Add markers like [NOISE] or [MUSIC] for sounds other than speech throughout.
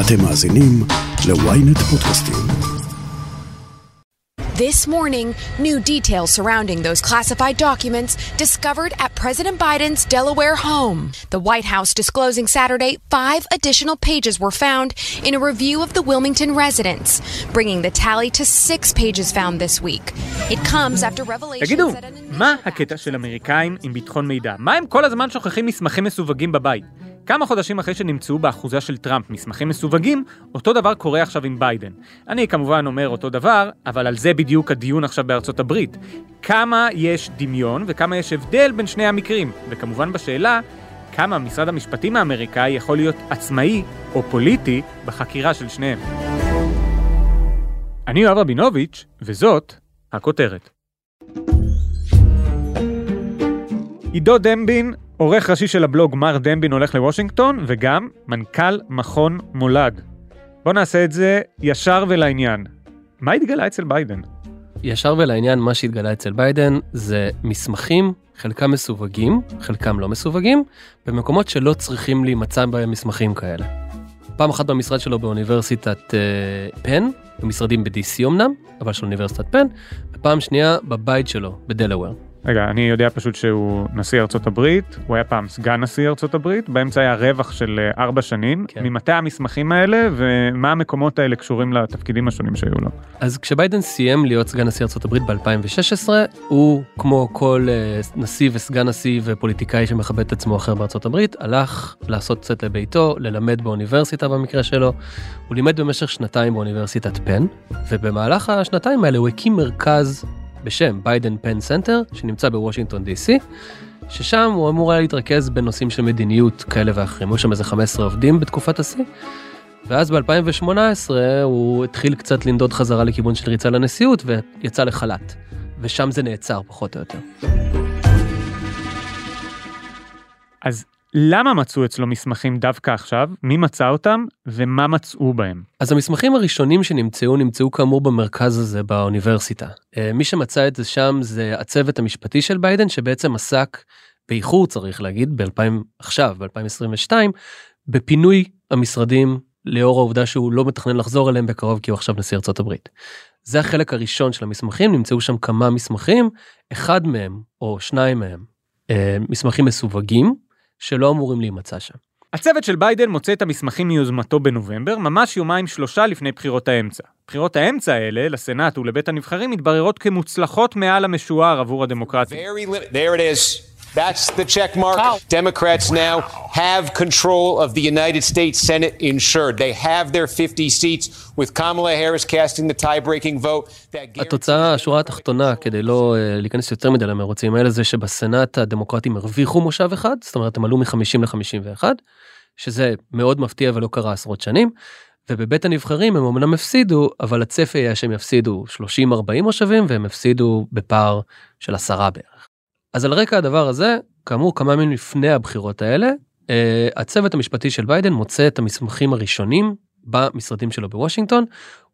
אתם מאזינים ל-ynet פודקאסטים. This morning, new details surrounding those classified documents discovered at President Biden's Delaware home. The White House disclosing Saturday five additional pages were found in a review of the Wilmington residence, bringing the tally to six pages found this week. It comes after revelations תגידו, that an מה initial הקטע של אמריקאים עם ביטחון מידע? מה הם כל הזמן שוכחים מסמכים מסווגים בבית? כמה חודשים אחרי שנמצאו באחוזה של טראמפ מסמכים מסווגים, אותו דבר קורה עכשיו עם ביידן. אני כמובן אומר אותו דבר, אבל על זה בדיוק הדיון עכשיו בארצות הברית. כמה יש דמיון וכמה יש הבדל בין שני המקרים, וכמובן בשאלה, כמה משרד המשפטים האמריקאי יכול להיות עצמאי או פוליטי בחקירה של שניהם. אני יואב רבינוביץ', וזאת הכותרת. עידו דמבין, עורך ראשי של הבלוג מר דמבין הולך לוושינגטון, וגם מנכ"ל מכון מולד. בואו נעשה את זה ישר ולעניין. מה התגלה אצל ביידן? ישר ולעניין, מה שהתגלה אצל ביידן זה מסמכים, חלקם מסווגים, חלקם לא מסווגים, במקומות שלא צריכים להימצא בהם מסמכים כאלה. פעם אחת במשרד שלו באוניברסיטת אה, פן, במשרדים ב-DC אמנם, אבל של אוניברסיטת פן, ופעם שנייה בבית שלו, בדלוור. רגע, אני יודע פשוט שהוא נשיא ארצות הברית, הוא היה פעם סגן נשיא ארצות הברית, באמצע היה רווח של אה, ארבע שנים. כן. ממתי המסמכים האלה, ומה המקומות האלה קשורים לתפקידים השונים שהיו לו? אז כשביידן סיים להיות סגן נשיא ארצות הברית ב-2016, הוא, כמו כל אה, נשיא וסגן נשיא ופוליטיקאי שמכבד את עצמו אחר בארצות הברית, הלך לעשות קצת לביתו, ללמד באוניברסיטה במקרה שלו. הוא לימד במשך שנתיים באוניברסיטת פן, ובמהלך השנתיים האלה הוא הקים מרכז בשם Biden Penn Center, שנמצא בוושינגטון DC, ששם הוא אמור היה להתרכז בנושאים של מדיניות כאלה ואחרים. היו שם איזה 15 עובדים בתקופת השיא. ואז ב-2018 הוא התחיל קצת לנדוד חזרה לכיוון של ריצה לנשיאות ויצא לחל"ת. ושם זה נעצר פחות או יותר. אז למה מצאו אצלו מסמכים דווקא עכשיו? מי מצא אותם? ומה מצאו בהם? אז המסמכים הראשונים שנמצאו נמצאו כאמור במרכז הזה באוניברסיטה. אה, מי שמצא את זה שם זה הצוות המשפטי של ביידן שבעצם עסק באיחור צריך להגיד ב-2000 עכשיו ב-2022 בפינוי המשרדים לאור העובדה שהוא לא מתכנן לחזור אליהם בקרוב כי הוא עכשיו נשיא ארצות הברית. זה החלק הראשון של המסמכים נמצאו שם כמה מסמכים אחד מהם או שניים מהם אה, מסמכים מסווגים שלא אמורים להימצא שם. הצוות של ביידן מוצא את המסמכים מיוזמתו בנובמבר, ממש יומיים שלושה לפני בחירות האמצע. בחירות האמצע האלה, לסנאט ולבית הנבחרים, מתבררות כמוצלחות מעל המשוער עבור הדמוקרטיה. That's the check mark. Democrats now have control of the United States Senate insured. They have their 50 seats with Kamala Harris casting the tie-breaking vote. התוצאה, השורה התחתונה, כדי לא אה, להיכנס יותר מדי למרוצים האלה, זה שבסנאט הדמוקרטים הרוויחו מושב אחד, זאת אומרת הם עלו מ-50 ל-51, שזה מאוד מפתיע ולא קרה עשרות שנים, ובבית הנבחרים הם אמנם הפסידו, אבל הצפי היה שהם יפסידו 30-40 מושבים והם הפסידו בפער של עשרה בערך. אז על רקע הדבר הזה, כאמור כמה ימים לפני הבחירות האלה, אה, הצוות המשפטי של ביידן מוצא את המסמכים הראשונים במשרדים שלו בוושינגטון,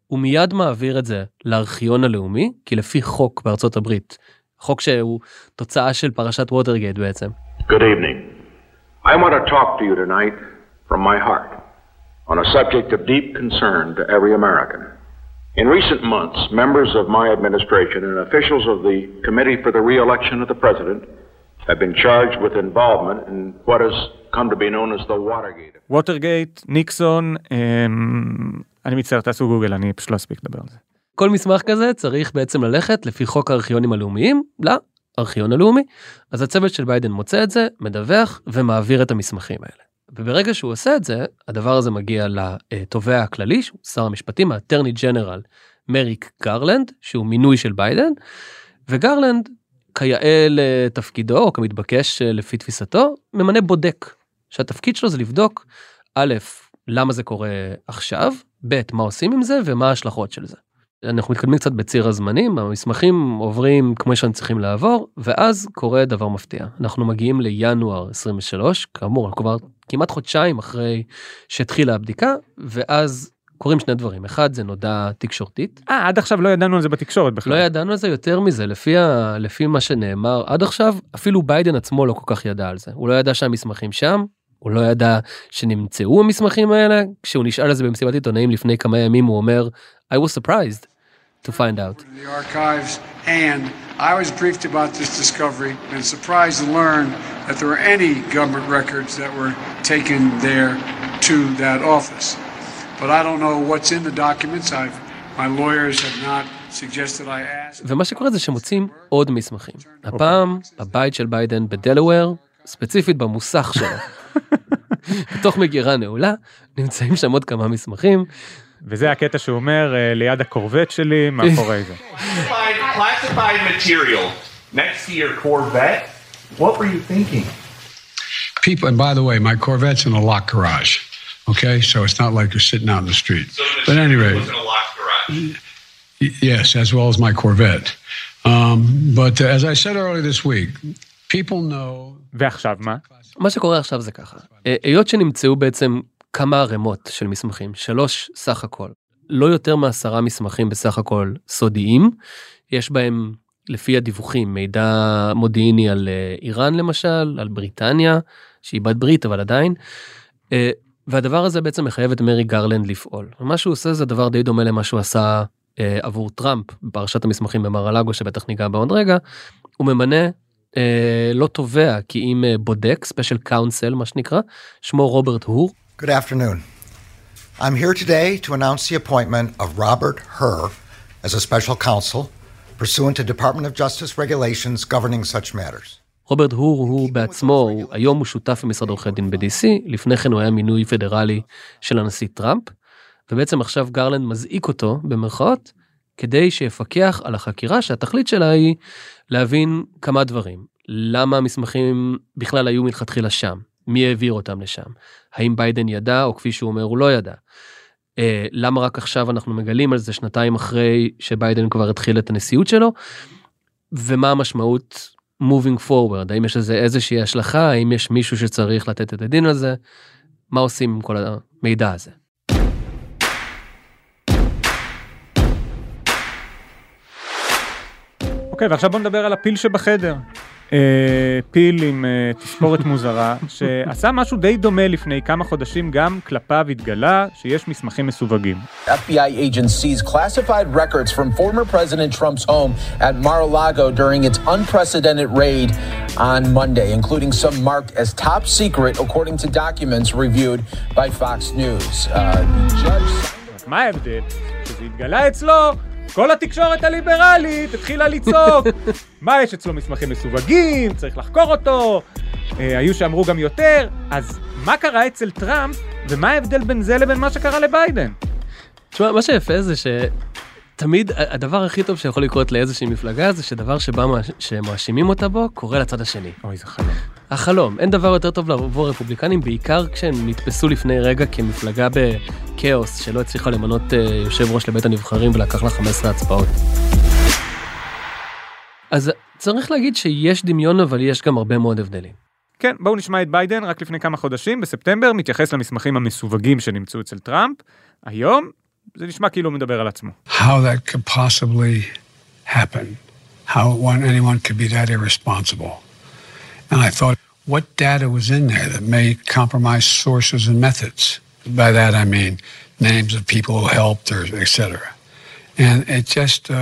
הוא מיד מעביר את זה לארכיון הלאומי, כי לפי חוק בארצות הברית, חוק שהוא תוצאה של פרשת ווטרגייט בעצם. Good evening. I want to talk to you tonight from my heart on a subject of deep concern to every American. In recent months, members of my administration and officials of the Committee for the Re-election of the President have been charged with involvement in what has come to be known as the Watergate. ווטרגייט, ניקסון, אמ, אני מצטער, תעשו גוגל, אני פשוט לא אספיק לדבר על זה. כל מסמך כזה צריך בעצם ללכת לפי חוק הארכיונים הלאומיים לארכיון הלאומי. אז הצוות של ביידן מוצא את זה, מדווח ומעביר את המסמכים האלה. וברגע שהוא עושה את זה, הדבר הזה מגיע לתובע הכללי, שהוא שר המשפטים, ה Attorney General מריק גרלנד, שהוא מינוי של ביידן, וגרלנד, כיאה לתפקידו, או כמתבקש לפי תפיסתו, ממנה בודק, שהתפקיד שלו זה לבדוק, א', למה זה קורה עכשיו, ב', מה עושים עם זה ומה ההשלכות של זה. אנחנו מתקדמים קצת בציר הזמנים, המסמכים עוברים כמו שהם צריכים לעבור, ואז קורה דבר מפתיע. אנחנו מגיעים לינואר 23, כאמור, אנחנו כבר כמעט חודשיים אחרי שהתחילה הבדיקה, ואז קורים שני דברים. אחד, זה נודע תקשורתית. אה, עד עכשיו לא ידענו על זה בתקשורת בכלל. לא ידענו על זה יותר מזה, לפי, ה... לפי מה שנאמר עד עכשיו, אפילו ביידן עצמו לא כל כך ידע על זה. הוא לא ידע שהמסמכים שם, הוא לא ידע שנמצאו המסמכים האלה, כשהוא נשאל על זה במסיבת עיתונאים לפני כמה ימים הוא אומר, I was surprised to find out. the archives, and I was briefed about this discovery and surprised to learn that there were any government records that were taken there to that office. But I don't know what's in the documents. I've, my lawyers have not. ומה שקורה זה שמוצאים עוד מסמכים. הפעם בבית של ביידן בדלוור, ספציפית במוסך שלו. בתוך מגירה נעולה, נמצאים שם עוד כמה מסמכים. וזה הקטע שהוא אומר אה, ליד הקורבט שלי, מאחורי זה. classified, classified material next to your Corvette. What were you thinking? People, and by the way, my Corvette's in a locked garage. Okay, so it's not like you're sitting out in the street. So the But anyway, was in a locked garage. yes, as well as my Corvette. Um, but uh, as I said earlier this week, people know. ועכשיו מה? מה שקורה עכשיו זה ככה, אה, היות שנמצאו בעצם כמה ערימות של מסמכים, שלוש סך הכל, לא יותר מעשרה מסמכים בסך הכל סודיים, יש בהם לפי הדיווחים מידע מודיעיני על אה, איראן למשל, על בריטניה, שהיא בת ברית אבל עדיין, אה, והדבר הזה בעצם מחייב את מרי גרלנד לפעול. ומה שהוא עושה זה דבר די דומה למה שהוא עשה אה, עבור טראמפ בפרשת המסמכים במאר-א-לאגו שבטח ניגע בעוד רגע, הוא ממנה אה, לא תובע כי אם אה, בודק special counsel מה שנקרא שמו רוברט הור Good afternoon. I'm here today to announce the appointment of Robert Hur as a special counsel pursuant to Department of Justice regulations governing such matters. רוברט הור הוא בעצמו הוא, היום הוא שותף במשרד עורכי דין ב-DC לפני כן הוא היה מינוי פדרלי של הנשיא טראמפ ובעצם עכשיו גרלנד מזעיק אותו במרכאות כדי שיפקח על החקירה שהתכלית שלה היא להבין כמה דברים למה המסמכים בכלל היו מלכתחילה שם מי העביר אותם לשם האם ביידן ידע או כפי שהוא אומר הוא לא ידע. אה, למה רק עכשיו אנחנו מגלים על זה שנתיים אחרי שביידן כבר התחיל את הנשיאות שלו ומה המשמעות moving forward האם יש לזה איזושהי השלכה האם יש מישהו שצריך לתת את הדין על זה מה עושים עם כל המידע הזה. אוקיי, ועכשיו בוא נדבר על הפיל שבחדר. אה, פיל עם אה, תספורת מוזרה, שעשה משהו די דומה לפני כמה חודשים, גם כלפיו התגלה שיש מסמכים מסווגים. FBI agents seized classified records from former President Trump's home at Mar-a-Lago during its unprecedented raid on Monday, including some marked as top secret, according to documents reviewed by Fox News. Uh, judge... מה ההבדל? שזה התגלה אצלו, כל התקשורת הליברלית התחילה לצעוק. [LAUGHS] מה יש אצלו מסמכים מסווגים, צריך לחקור אותו, אה, היו שאמרו גם יותר, אז מה קרה אצל טראמפ, ומה ההבדל בין זה לבין מה שקרה לביידן? תשמע מה שיפה זה שתמיד הדבר הכי טוב שיכול לקרות לאיזושהי מפלגה זה שדבר שבא מה- שמאשימים אותה בו קורה לצד השני. אוי, זה חלום. החלום אין דבר יותר טוב לעבור רפובליקנים בעיקר כשהם נתפסו לפני רגע כמפלגה בכאוס שלא הצליחה למנות אה, יושב ראש לבית הנבחרים ולקח לה 15 הצבעות. אז צריך להגיד שיש דמיון אבל יש גם הרבה מאוד הבדלים. כן, בואו נשמע את ביידן רק לפני כמה חודשים, בספטמבר, מתייחס למסמכים המסווגים שנמצאו אצל טראמפ. היום, זה נשמע כאילו הוא מדבר על עצמו. How that could possibly happen. How one, anyone could be that irresponsible. And I thought, what data was in there that may compromise sources and methods? By that I mean names of people who helped or et cetera. And it's just uh,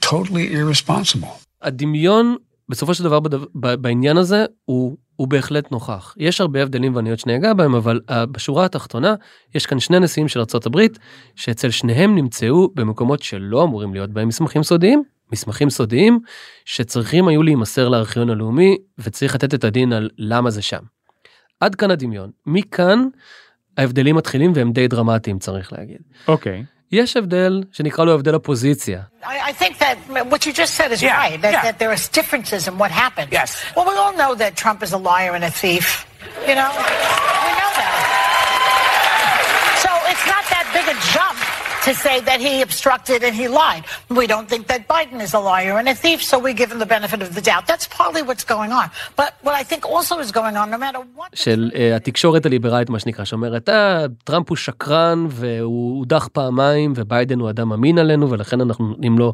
totally irresponsible. הדמיון בסופו של דבר בדבר, ב- בעניין הזה הוא, הוא בהחלט נוכח. יש הרבה הבדלים ואני עוד שנייה אגע בהם, אבל uh, בשורה התחתונה יש כאן שני נשיאים של ארה"ב שאצל שניהם נמצאו במקומות שלא אמורים להיות בהם מסמכים סודיים, מסמכים סודיים שצריכים היו להימסר לארכיון הלאומי וצריך לתת את הדין על למה זה שם. עד כאן הדמיון. מכאן ההבדלים מתחילים והם די דרמטיים צריך להגיד. אוקיי. יש הבדל שנקרא לו הבדל הפוזיציה. I, I think that what you just said is Yeah, right, that, yeah. that there are differences in what happened. Yes. Well, we all know that Trump is a liar and a thief. You know? we know that. So it's not that big a jump to say that he obstructed and he lied. We don't think that Biden is a liar and a thief, so we give him the benefit of the doubt. That's partly what's going on. But what I think also is going on, no matter what. של uh, התקשורת הליברלית מה שנקרא שאומרת אה, טראמפ הוא שקרן והוא הודח פעמיים וביידן הוא אדם אמין עלינו ולכן אנחנו נותנים לו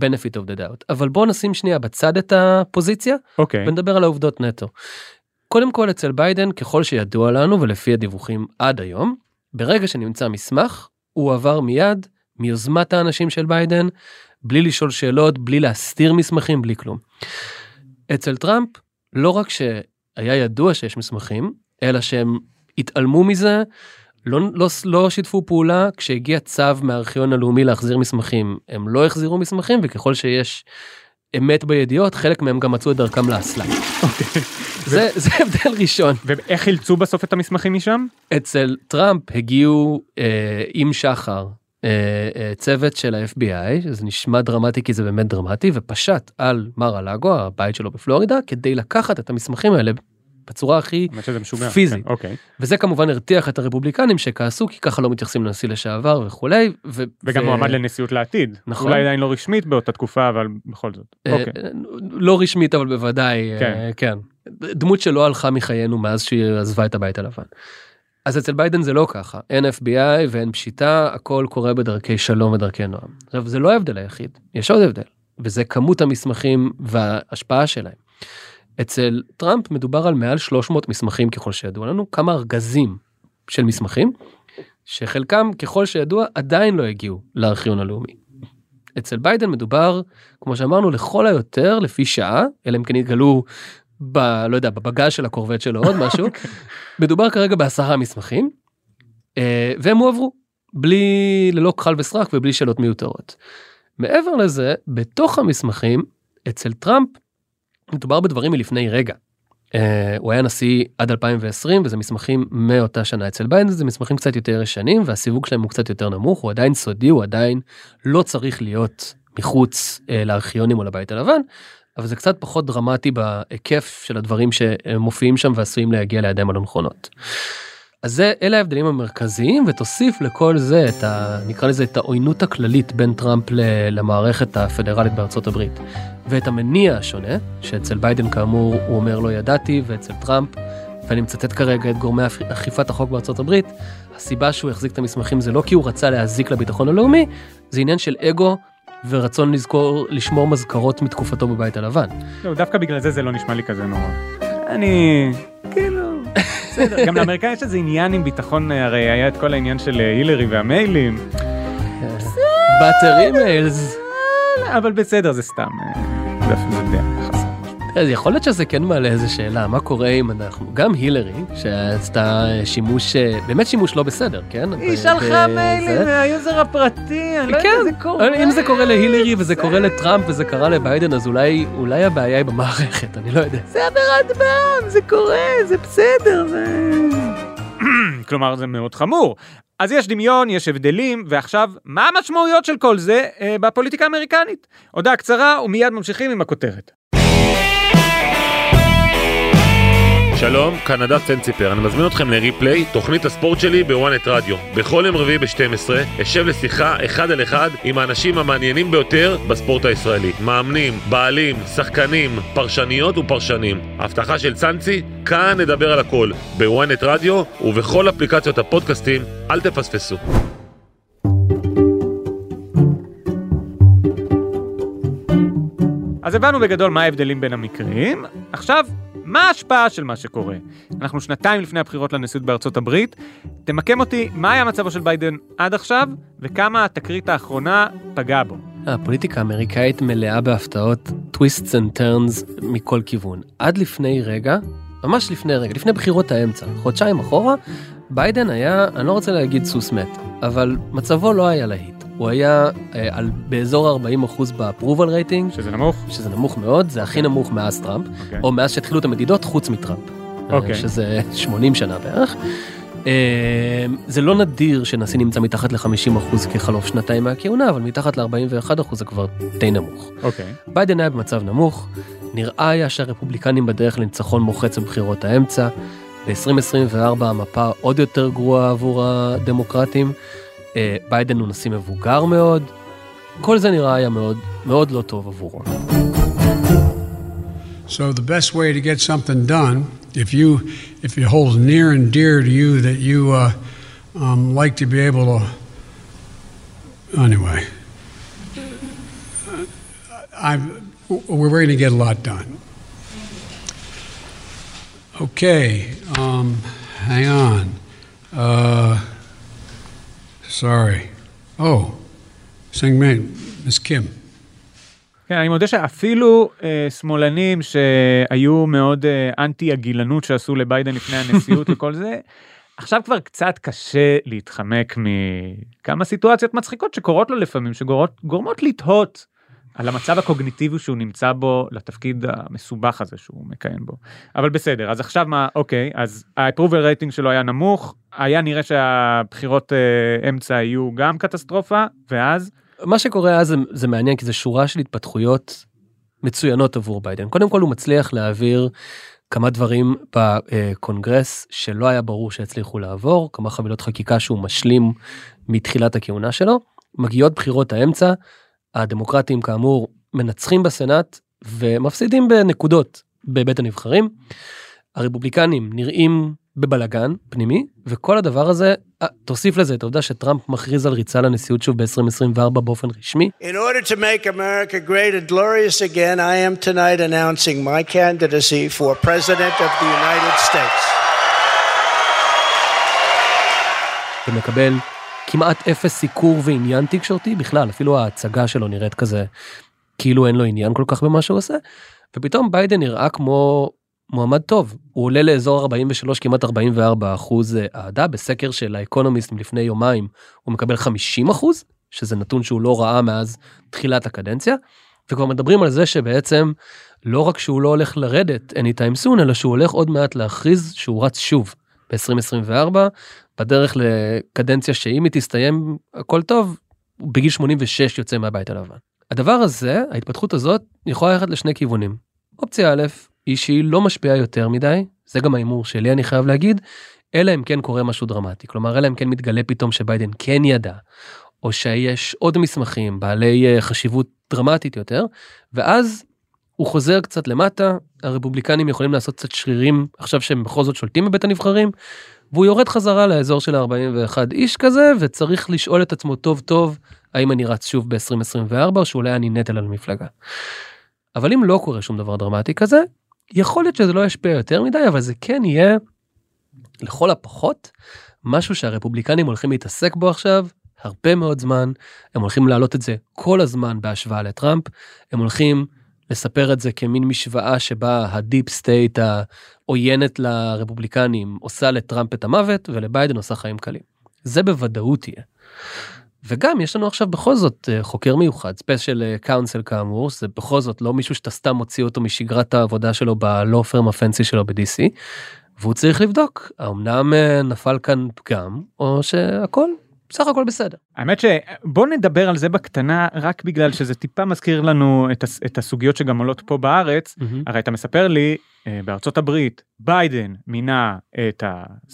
benefit of the doubt אבל בוא נשים שנייה בצד את הפוזיציה אוקיי. ונדבר על העובדות נטו. קודם כל אצל ביידן, ככל שידוע לנו ולפי הדיווחים עד היום, ברגע שנמצא מסמך, הוא עבר מיד מיוזמת האנשים של ביידן, בלי לשאול שאלות, בלי להסתיר מסמכים, בלי כלום. אצל טראמפ, לא רק שהיה ידוע שיש מסמכים, אלא שהם התעלמו מזה, לא, לא, לא שיתפו פעולה, כשהגיע צו מהארכיון הלאומי להחזיר מסמכים, הם לא החזירו מסמכים, וככל שיש אמת בידיעות, חלק מהם גם מצאו את דרכם לאסלה. אוקיי. זה, זה הבדל ראשון. ואיך חילצו בסוף את המסמכים משם? אצל טראמפ הגיעו אה, עם שחר אה, אה, צוות של ה-FBI, זה נשמע דרמטי כי זה באמת דרמטי, ופשט על מר הלאגו, הבית שלו בפלורידה, כדי לקחת את המסמכים האלה בצורה הכי פיזית. כן, אוקיי. וזה כמובן הרתיח את הרפובליקנים שכעסו כי ככה לא מתייחסים לנשיא לשעבר וכולי. ו- וגם ו- מועמד לנשיאות לעתיד. נכון. אולי עדיין לא רשמית באותה תקופה, אבל בכל זאת. אה, אוקיי. לא רשמית אבל בוודאי אה, כן. כן דמות שלא הלכה מחיינו מאז שהיא עזבה את הבית הלבן. אז אצל ביידן זה לא ככה אין FBI ואין פשיטה הכל קורה בדרכי שלום ודרכי נועם. עכשיו זה לא ההבדל היחיד יש עוד הבדל וזה כמות המסמכים וההשפעה שלהם. אצל טראמפ מדובר על מעל 300 מסמכים ככל שידוע לנו כמה ארגזים של מסמכים שחלקם ככל שידוע עדיין לא הגיעו לארכיון הלאומי. אצל ביידן מדובר כמו שאמרנו לכל היותר לפי שעה אלא אם כן יתגלו ב... לא יודע בבגאז' של הקורבט שלו עוד משהו [LAUGHS] מדובר כרגע בעשרה מסמכים אה, והם הועברו בלי ללא כחל וסרק ובלי שאלות מיותרות. מעבר לזה בתוך המסמכים אצל טראמפ מדובר בדברים מלפני רגע. אה, הוא היה נשיא עד 2020 וזה מסמכים מאותה שנה אצל ביידן זה מסמכים קצת יותר ישנים והסיווג שלהם הוא קצת יותר נמוך הוא עדיין סודי הוא עדיין לא צריך להיות מחוץ uh, לארכיונים או לבית הלבן אבל זה קצת פחות דרמטי בהיקף של הדברים שמופיעים שם ועשויים להגיע לידיים הלא נכונות. אז זה אלה ההבדלים המרכזיים ותוסיף לכל זה את ה... נקרא לזה את העוינות הכללית בין טראמפ ל- למערכת הפדרלית בארצות הברית ואת המניע השונה שאצל ביידן כאמור הוא אומר לא ידעתי ואצל טראמפ ואני מצטט כרגע את גורמי אכ- אכיפת החוק בארצות הברית הסיבה שהוא החזיק את המסמכים זה לא כי הוא רצה להזיק לביטחון הלאומי זה עניין של אגו ורצון לזכור לשמור מזכרות מתקופתו בבית הלבן. לא, דווקא בגלל זה זה לא נשמע לי כזה נורא. אני כאילו בסדר גם לאמריקאים יש איזה עניין עם ביטחון הרי היה את כל העניין של אה, הילרי והמיילים באטר אימיילס. אבל בסדר זה סתם אה, זה- זה דעה. אז יכול להיות שזה כן מעלה איזה שאלה מה קורה אם אנחנו גם הילרי שעשתה שימוש באמת שימוש לא בסדר כן היא שלחה. מיילים מהיוזר הפרטי, אני לא כן, יודע זה קורה. אם זה קורה להילרי וזה קורה לטראמפ וזה קרה לביידן אז אולי אולי הבעיה היא במערכת אני לא יודע. זה עבירת פעם, זה קורה, זה בסדר, זה... [CLEARS THROAT] כלומר זה מאוד חמור. אז יש דמיון, יש הבדלים, ועכשיו, מה המשמעויות של כל זה אה, בפוליטיקה האמריקנית? הודעה קצרה ומיד ממשיכים עם הכותרת. שלום, כאן נדב צנציפר, אני מזמין אתכם לריפליי, תוכנית הספורט שלי בוואנט רדיו. בכל יום רביעי ב-12 אשב לשיחה אחד על אחד עם האנשים המעניינים ביותר בספורט הישראלי. מאמנים, בעלים, שחקנים, פרשניות ופרשנים. הבטחה של צאנצי, כאן נדבר על הכל, בוואנט רדיו ובכל אפליקציות הפודקאסטים, אל תפספסו. אז הבנו בגדול מה ההבדלים בין המקרים, עכשיו, מה ההשפעה של מה שקורה? אנחנו שנתיים לפני הבחירות לנשיאות בארצות הברית, תמקם אותי, מה היה מצבו של ביידן עד עכשיו, וכמה התקרית האחרונה פגעה בו. הפוליטיקה האמריקאית מלאה בהפתעות, twists and turns מכל כיוון. עד לפני רגע, ממש לפני רגע, לפני בחירות האמצע, חודשיים אחורה, ביידן היה, אני לא רוצה להגיד סוס מת, אבל מצבו לא היה להיט. הוא היה אה, על, באזור 40 אחוז ב approval rating. שזה נמוך? שזה נמוך מאוד, זה הכי נמוך מאז טראמפ, אוקיי. או מאז שהתחילו את המדידות חוץ מטראמפ. אה, אוקיי. שזה 80 שנה בערך. אה, זה לא נדיר שנשיא נמצא מתחת ל-50% כחלוף שנתיים מהכהונה, אבל מתחת ל-41% זה כבר די נמוך. אוקיי. ביידן היה במצב נמוך, נראה היה שהרפובליקנים בדרך לניצחון מוחץ בבחירות האמצע. ב-2024 המפה עוד יותר גרועה עבור הדמוקרטים. אה, ביידן הוא נשיא מבוגר מאוד. כל זה נראה היה מאוד מאוד לא טוב עבורו. So the best way to get something done, if you if it holds near and dear to you that you uh, um, like to be able to, anyway, I we're going to get a lot done. Okay, um, hang on. Uh, sorry. Oh, saying me, Miss Kim. כן, אני מודה שאפילו אה, שמאלנים שהיו מאוד אה, אנטי הגילנות שעשו לביידן לפני הנשיאות [LAUGHS] וכל זה, עכשיו כבר קצת קשה להתחמק מכמה סיטואציות מצחיקות שקורות לו לפעמים, שגורמות לתהות על המצב הקוגניטיבי שהוא נמצא בו לתפקיד המסובך הזה שהוא מכהן בו. אבל בסדר, אז עכשיו מה, אוקיי, אז ה-approval rating שלו היה נמוך, היה נראה שהבחירות אה, אמצע היו גם קטסטרופה, ואז? מה שקורה אז זה, זה מעניין כי זה שורה של התפתחויות מצוינות עבור ביידן. קודם כל הוא מצליח להעביר כמה דברים בקונגרס שלא היה ברור שהצליחו לעבור, כמה חבילות חקיקה שהוא משלים מתחילת הכהונה שלו. מגיעות בחירות האמצע, הדמוקרטים כאמור מנצחים בסנאט ומפסידים בנקודות בבית הנבחרים. הרפובליקנים נראים בבלגן פנימי וכל הדבר הזה תוסיף לזה את העובדה שטראמפ מכריז על ריצה לנשיאות שוב ב-2024 באופן רשמי. In order to make America great and glorious again, I am tonight announcing my candidacy for President of the United States. ומקבל כמעט אפס סיקור ועניין תקשורתי בכלל אפילו ההצגה שלו נראית כזה כאילו אין לו עניין כל כך במה שהוא עושה ופתאום ביידן נראה כמו מועמד טוב. הוא עולה לאזור 43 כמעט 44 אחוז אהדה בסקר של האקונומיסט מלפני יומיים הוא מקבל 50 אחוז שזה נתון שהוא לא ראה מאז תחילת הקדנציה וכבר מדברים על זה שבעצם לא רק שהוא לא הולך לרדת anytime soon אלא שהוא הולך עוד מעט להכריז שהוא רץ שוב ב-2024 בדרך לקדנציה שאם היא תסתיים הכל טוב בגיל 86 יוצא מהבית הלבן. הדבר הזה ההתפתחות הזאת יכולה ללכת לשני כיוונים. אופציה א' היא שהיא לא משפיעה יותר מדי זה גם ההימור שלי אני חייב להגיד אלא אם כן קורה משהו דרמטי כלומר אלא אם כן מתגלה פתאום שביידן כן ידע או שיש עוד מסמכים בעלי אה, חשיבות דרמטית יותר ואז הוא חוזר קצת למטה הרפובליקנים יכולים לעשות קצת שרירים עכשיו שהם בכל זאת שולטים בבית הנבחרים והוא יורד חזרה לאזור של 41 איש כזה וצריך לשאול את עצמו טוב טוב האם אני רץ שוב ב-2024 או שאולי אני נטל על המפלגה. אבל אם לא קורה שום דבר דרמטי כזה יכול להיות שזה לא ישפיע יותר מדי אבל זה כן יהיה לכל הפחות משהו שהרפובליקנים הולכים להתעסק בו עכשיו הרבה מאוד זמן הם הולכים להעלות את זה כל הזמן בהשוואה לטראמפ הם הולכים לספר את זה כמין משוואה שבה ה deep state העוינת לרפובליקנים עושה לטראמפ את המוות ולביידן עושה חיים קלים. זה בוודאות יהיה. וגם יש לנו עכשיו בכל זאת אה, חוקר מיוחד special counsel כאמור זה בכל זאת לא מישהו שאתה סתם מוציא אותו משגרת העבודה שלו ב law firm הפנסי שלו ב- DC והוא צריך לבדוק האמנם אה, נפל כאן פגם או שהכל בסך הכל בסדר. האמת שבוא נדבר על זה בקטנה רק בגלל שזה טיפה מזכיר לנו את, הס, את הסוגיות שגם עולות פה בארץ mm-hmm. הרי אתה מספר לי אה, בארצות הברית ביידן מינה את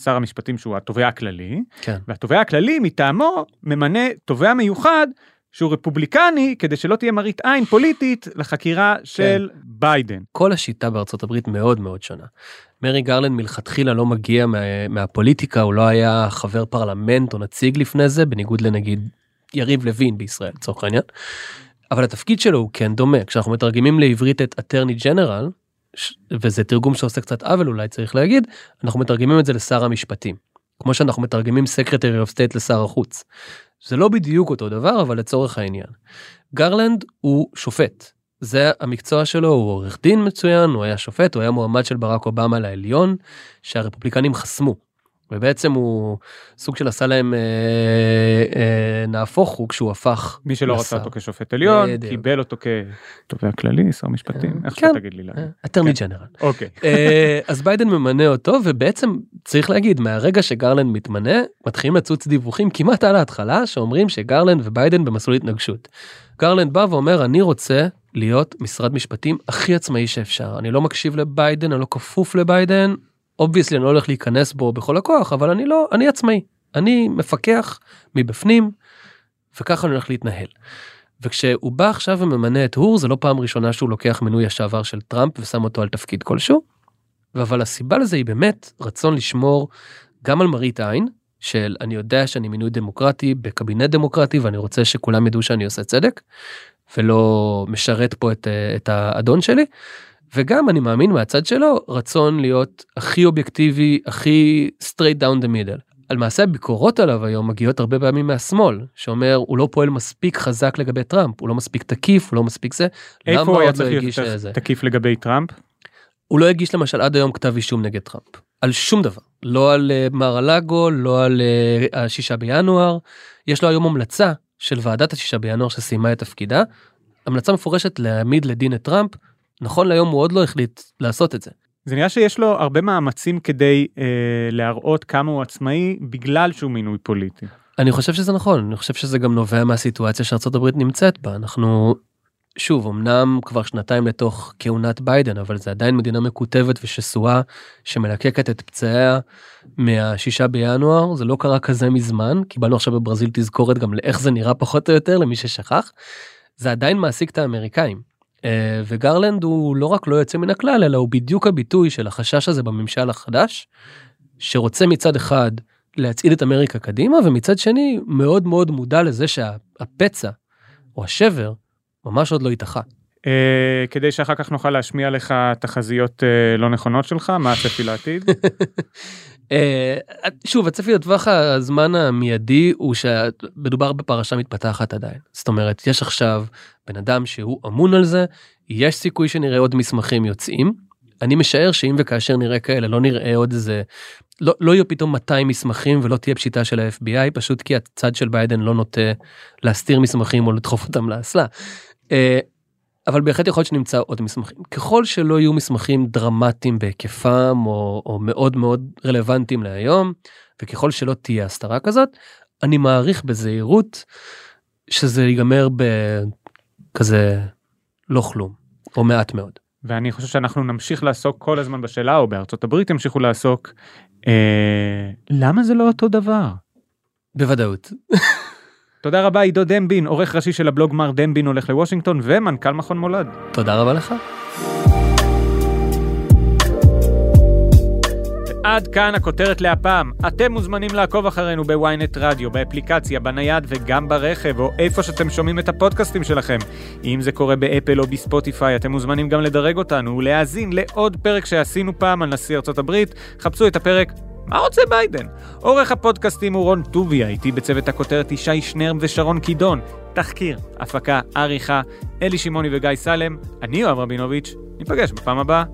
שר המשפטים שהוא התובע הכללי כן. והתובע הכללי מטעמו ממנה תובע מיוחד שהוא רפובליקני כדי שלא תהיה מראית עין פוליטית לחקירה של כן. ביידן. כל השיטה בארצות הברית מאוד מאוד שונה. מריק גרלנד מלכתחילה לא מגיע מה, מהפוליטיקה הוא לא היה חבר פרלמנט או נציג לפני זה בניגוד לנגיד יריב לוין בישראל לצורך העניין. אבל התפקיד שלו הוא כן דומה כשאנחנו מתרגמים לעברית את attorney general וזה תרגום שעושה קצת עוול אולי צריך להגיד אנחנו מתרגמים את זה לשר המשפטים. כמו שאנחנו מתרגמים secretary of state לשר החוץ. זה לא בדיוק אותו דבר אבל לצורך העניין. גרלנד הוא שופט זה המקצוע שלו הוא עורך דין מצוין הוא היה שופט הוא היה מועמד של ברק אובמה לעליון שהרפובליקנים חסמו. ובעצם הוא סוג של עשה להם אה, אה, נהפוך הוא כשהוא הפך מי שלא רצה אותו כשופט עליון בדיוק. קיבל אותו כתובע כללי שר משפטים אה, איך כן, שאתה תגיד לי למה. attorney כן. general. אוקיי. אה, אז ביידן ממנה אותו ובעצם צריך להגיד מהרגע שגרלנד מתמנה מתחילים לצוץ דיווחים כמעט על ההתחלה שאומרים שגרלנד וביידן במסלול התנגשות. גרלנד בא ואומר אני רוצה להיות משרד משפטים הכי עצמאי שאפשר אני לא מקשיב לביידן אני לא כפוף לביידן obviously אני לא הולך להיכנס בו בכל הכוח אבל אני לא אני עצמאי אני מפקח מבפנים וככה אני הולך להתנהל. וכשהוא בא עכשיו וממנה את הור זה לא פעם ראשונה שהוא לוקח מינוי לשעבר של טראמפ ושם אותו על תפקיד כלשהו. אבל הסיבה לזה היא באמת רצון לשמור גם על מראית עין של אני יודע שאני מינוי דמוקרטי בקבינט דמוקרטי ואני רוצה שכולם ידעו שאני עושה צדק ולא משרת פה את, את האדון שלי וגם אני מאמין מהצד שלו רצון להיות הכי אובייקטיבי, הכי straight down the middle. על מעשה הביקורות עליו היום מגיעות הרבה פעמים מהשמאל, שאומר הוא לא פועל מספיק חזק לגבי טראמפ, הוא לא מספיק תקיף, הוא לא מספיק זה. איפה הוא היה לא צריך להיות? תקיף לגבי טראמפ? הוא לא הגיש למשל עד היום כתב אישום נגד טראמפ. על שום דבר. לא על אה, מר הלאגו, לא על אה, השישה בינואר. יש לו היום המלצה של ועדת השישה בינואר שסיימה את תפקידה. המלצה מפורשת להעמיד לדין את טראמפ. נכון להיום הוא עוד לא החליט לעשות את זה. זה נראה שיש לו הרבה מאמצים כדי אה, להראות כמה הוא עצמאי בגלל שהוא מינוי פוליטי. אני חושב שזה נכון, אני חושב שזה גם נובע מהסיטואציה שארה"ב נמצאת בה. אנחנו, שוב, אמנם כבר שנתיים לתוך כהונת ביידן, אבל זה עדיין מדינה מקוטבת ושסועה שמלקקת את פצעיה מהשישה בינואר, זה לא קרה כזה מזמן, קיבלנו עכשיו בברזיל תזכורת גם לאיך זה נראה פחות או יותר למי ששכח. זה עדיין מעסיק את האמריקאים. אה, וגרלנד הוא לא רק לא יוצא מן הכלל, אלא הוא בדיוק הביטוי של החשש הזה בממשל החדש, שרוצה מצד אחד להצעיד את אמריקה קדימה, ומצד שני מאוד מאוד מודע לזה שהפצע או השבר ממש עוד לא ייתכן. אה, כדי שאחר כך נוכל להשמיע לך תחזיות אה, לא נכונות שלך, מה הצפי לעתיד? [LAUGHS] אה, שוב הצפי לטווח הזמן המיידי הוא שמדובר בפרשה מתפתחת עדיין זאת אומרת יש עכשיו בן אדם שהוא אמון על זה יש סיכוי שנראה עוד מסמכים יוצאים אני משער שאם וכאשר נראה כאלה לא נראה עוד איזה לא, לא יהיו פתאום 200 מסמכים ולא תהיה פשיטה של ה-FBI פשוט כי הצד של ביידן לא נוטה להסתיר מסמכים או לדחוף אותם לאסלה. אה, אבל בהחלט יכול להיות שנמצא עוד מסמכים. ככל שלא יהיו מסמכים דרמטיים בהיקפם או, או מאוד מאוד רלוונטיים להיום, וככל שלא תהיה הסתרה כזאת, אני מעריך בזהירות שזה ייגמר בכזה לא כלום, או מעט מאוד. ואני חושב שאנחנו נמשיך לעסוק כל הזמן בשאלה, או בארצות הברית ימשיכו לעסוק, אה, למה זה לא אותו דבר? בוודאות. [LAUGHS] תודה רבה עידו דמבין, עורך ראשי של הבלוג מר דמבין הולך לוושינגטון ומנכ"ל מכון מולד. תודה רבה לך. עד כאן הכותרת להפעם. אתם מוזמנים לעקוב אחרינו בוויינט רדיו, באפליקציה, בנייד וגם ברכב, או איפה שאתם שומעים את הפודקאסטים שלכם. אם זה קורה באפל או בספוטיפיי, אתם מוזמנים גם לדרג אותנו ולהאזין לעוד פרק שעשינו פעם על נשיא ארצות הברית. חפשו את הפרק מה רוצה ביידן? עורך הפודקאסטים הוא רון טוביה, איתי בצוות הכותרת ישי שנר ושרון קידון. תחקיר, הפקה, עריכה, אלי שמעוני וגיא סלם, אני יואב רבינוביץ', ניפגש בפעם הבאה.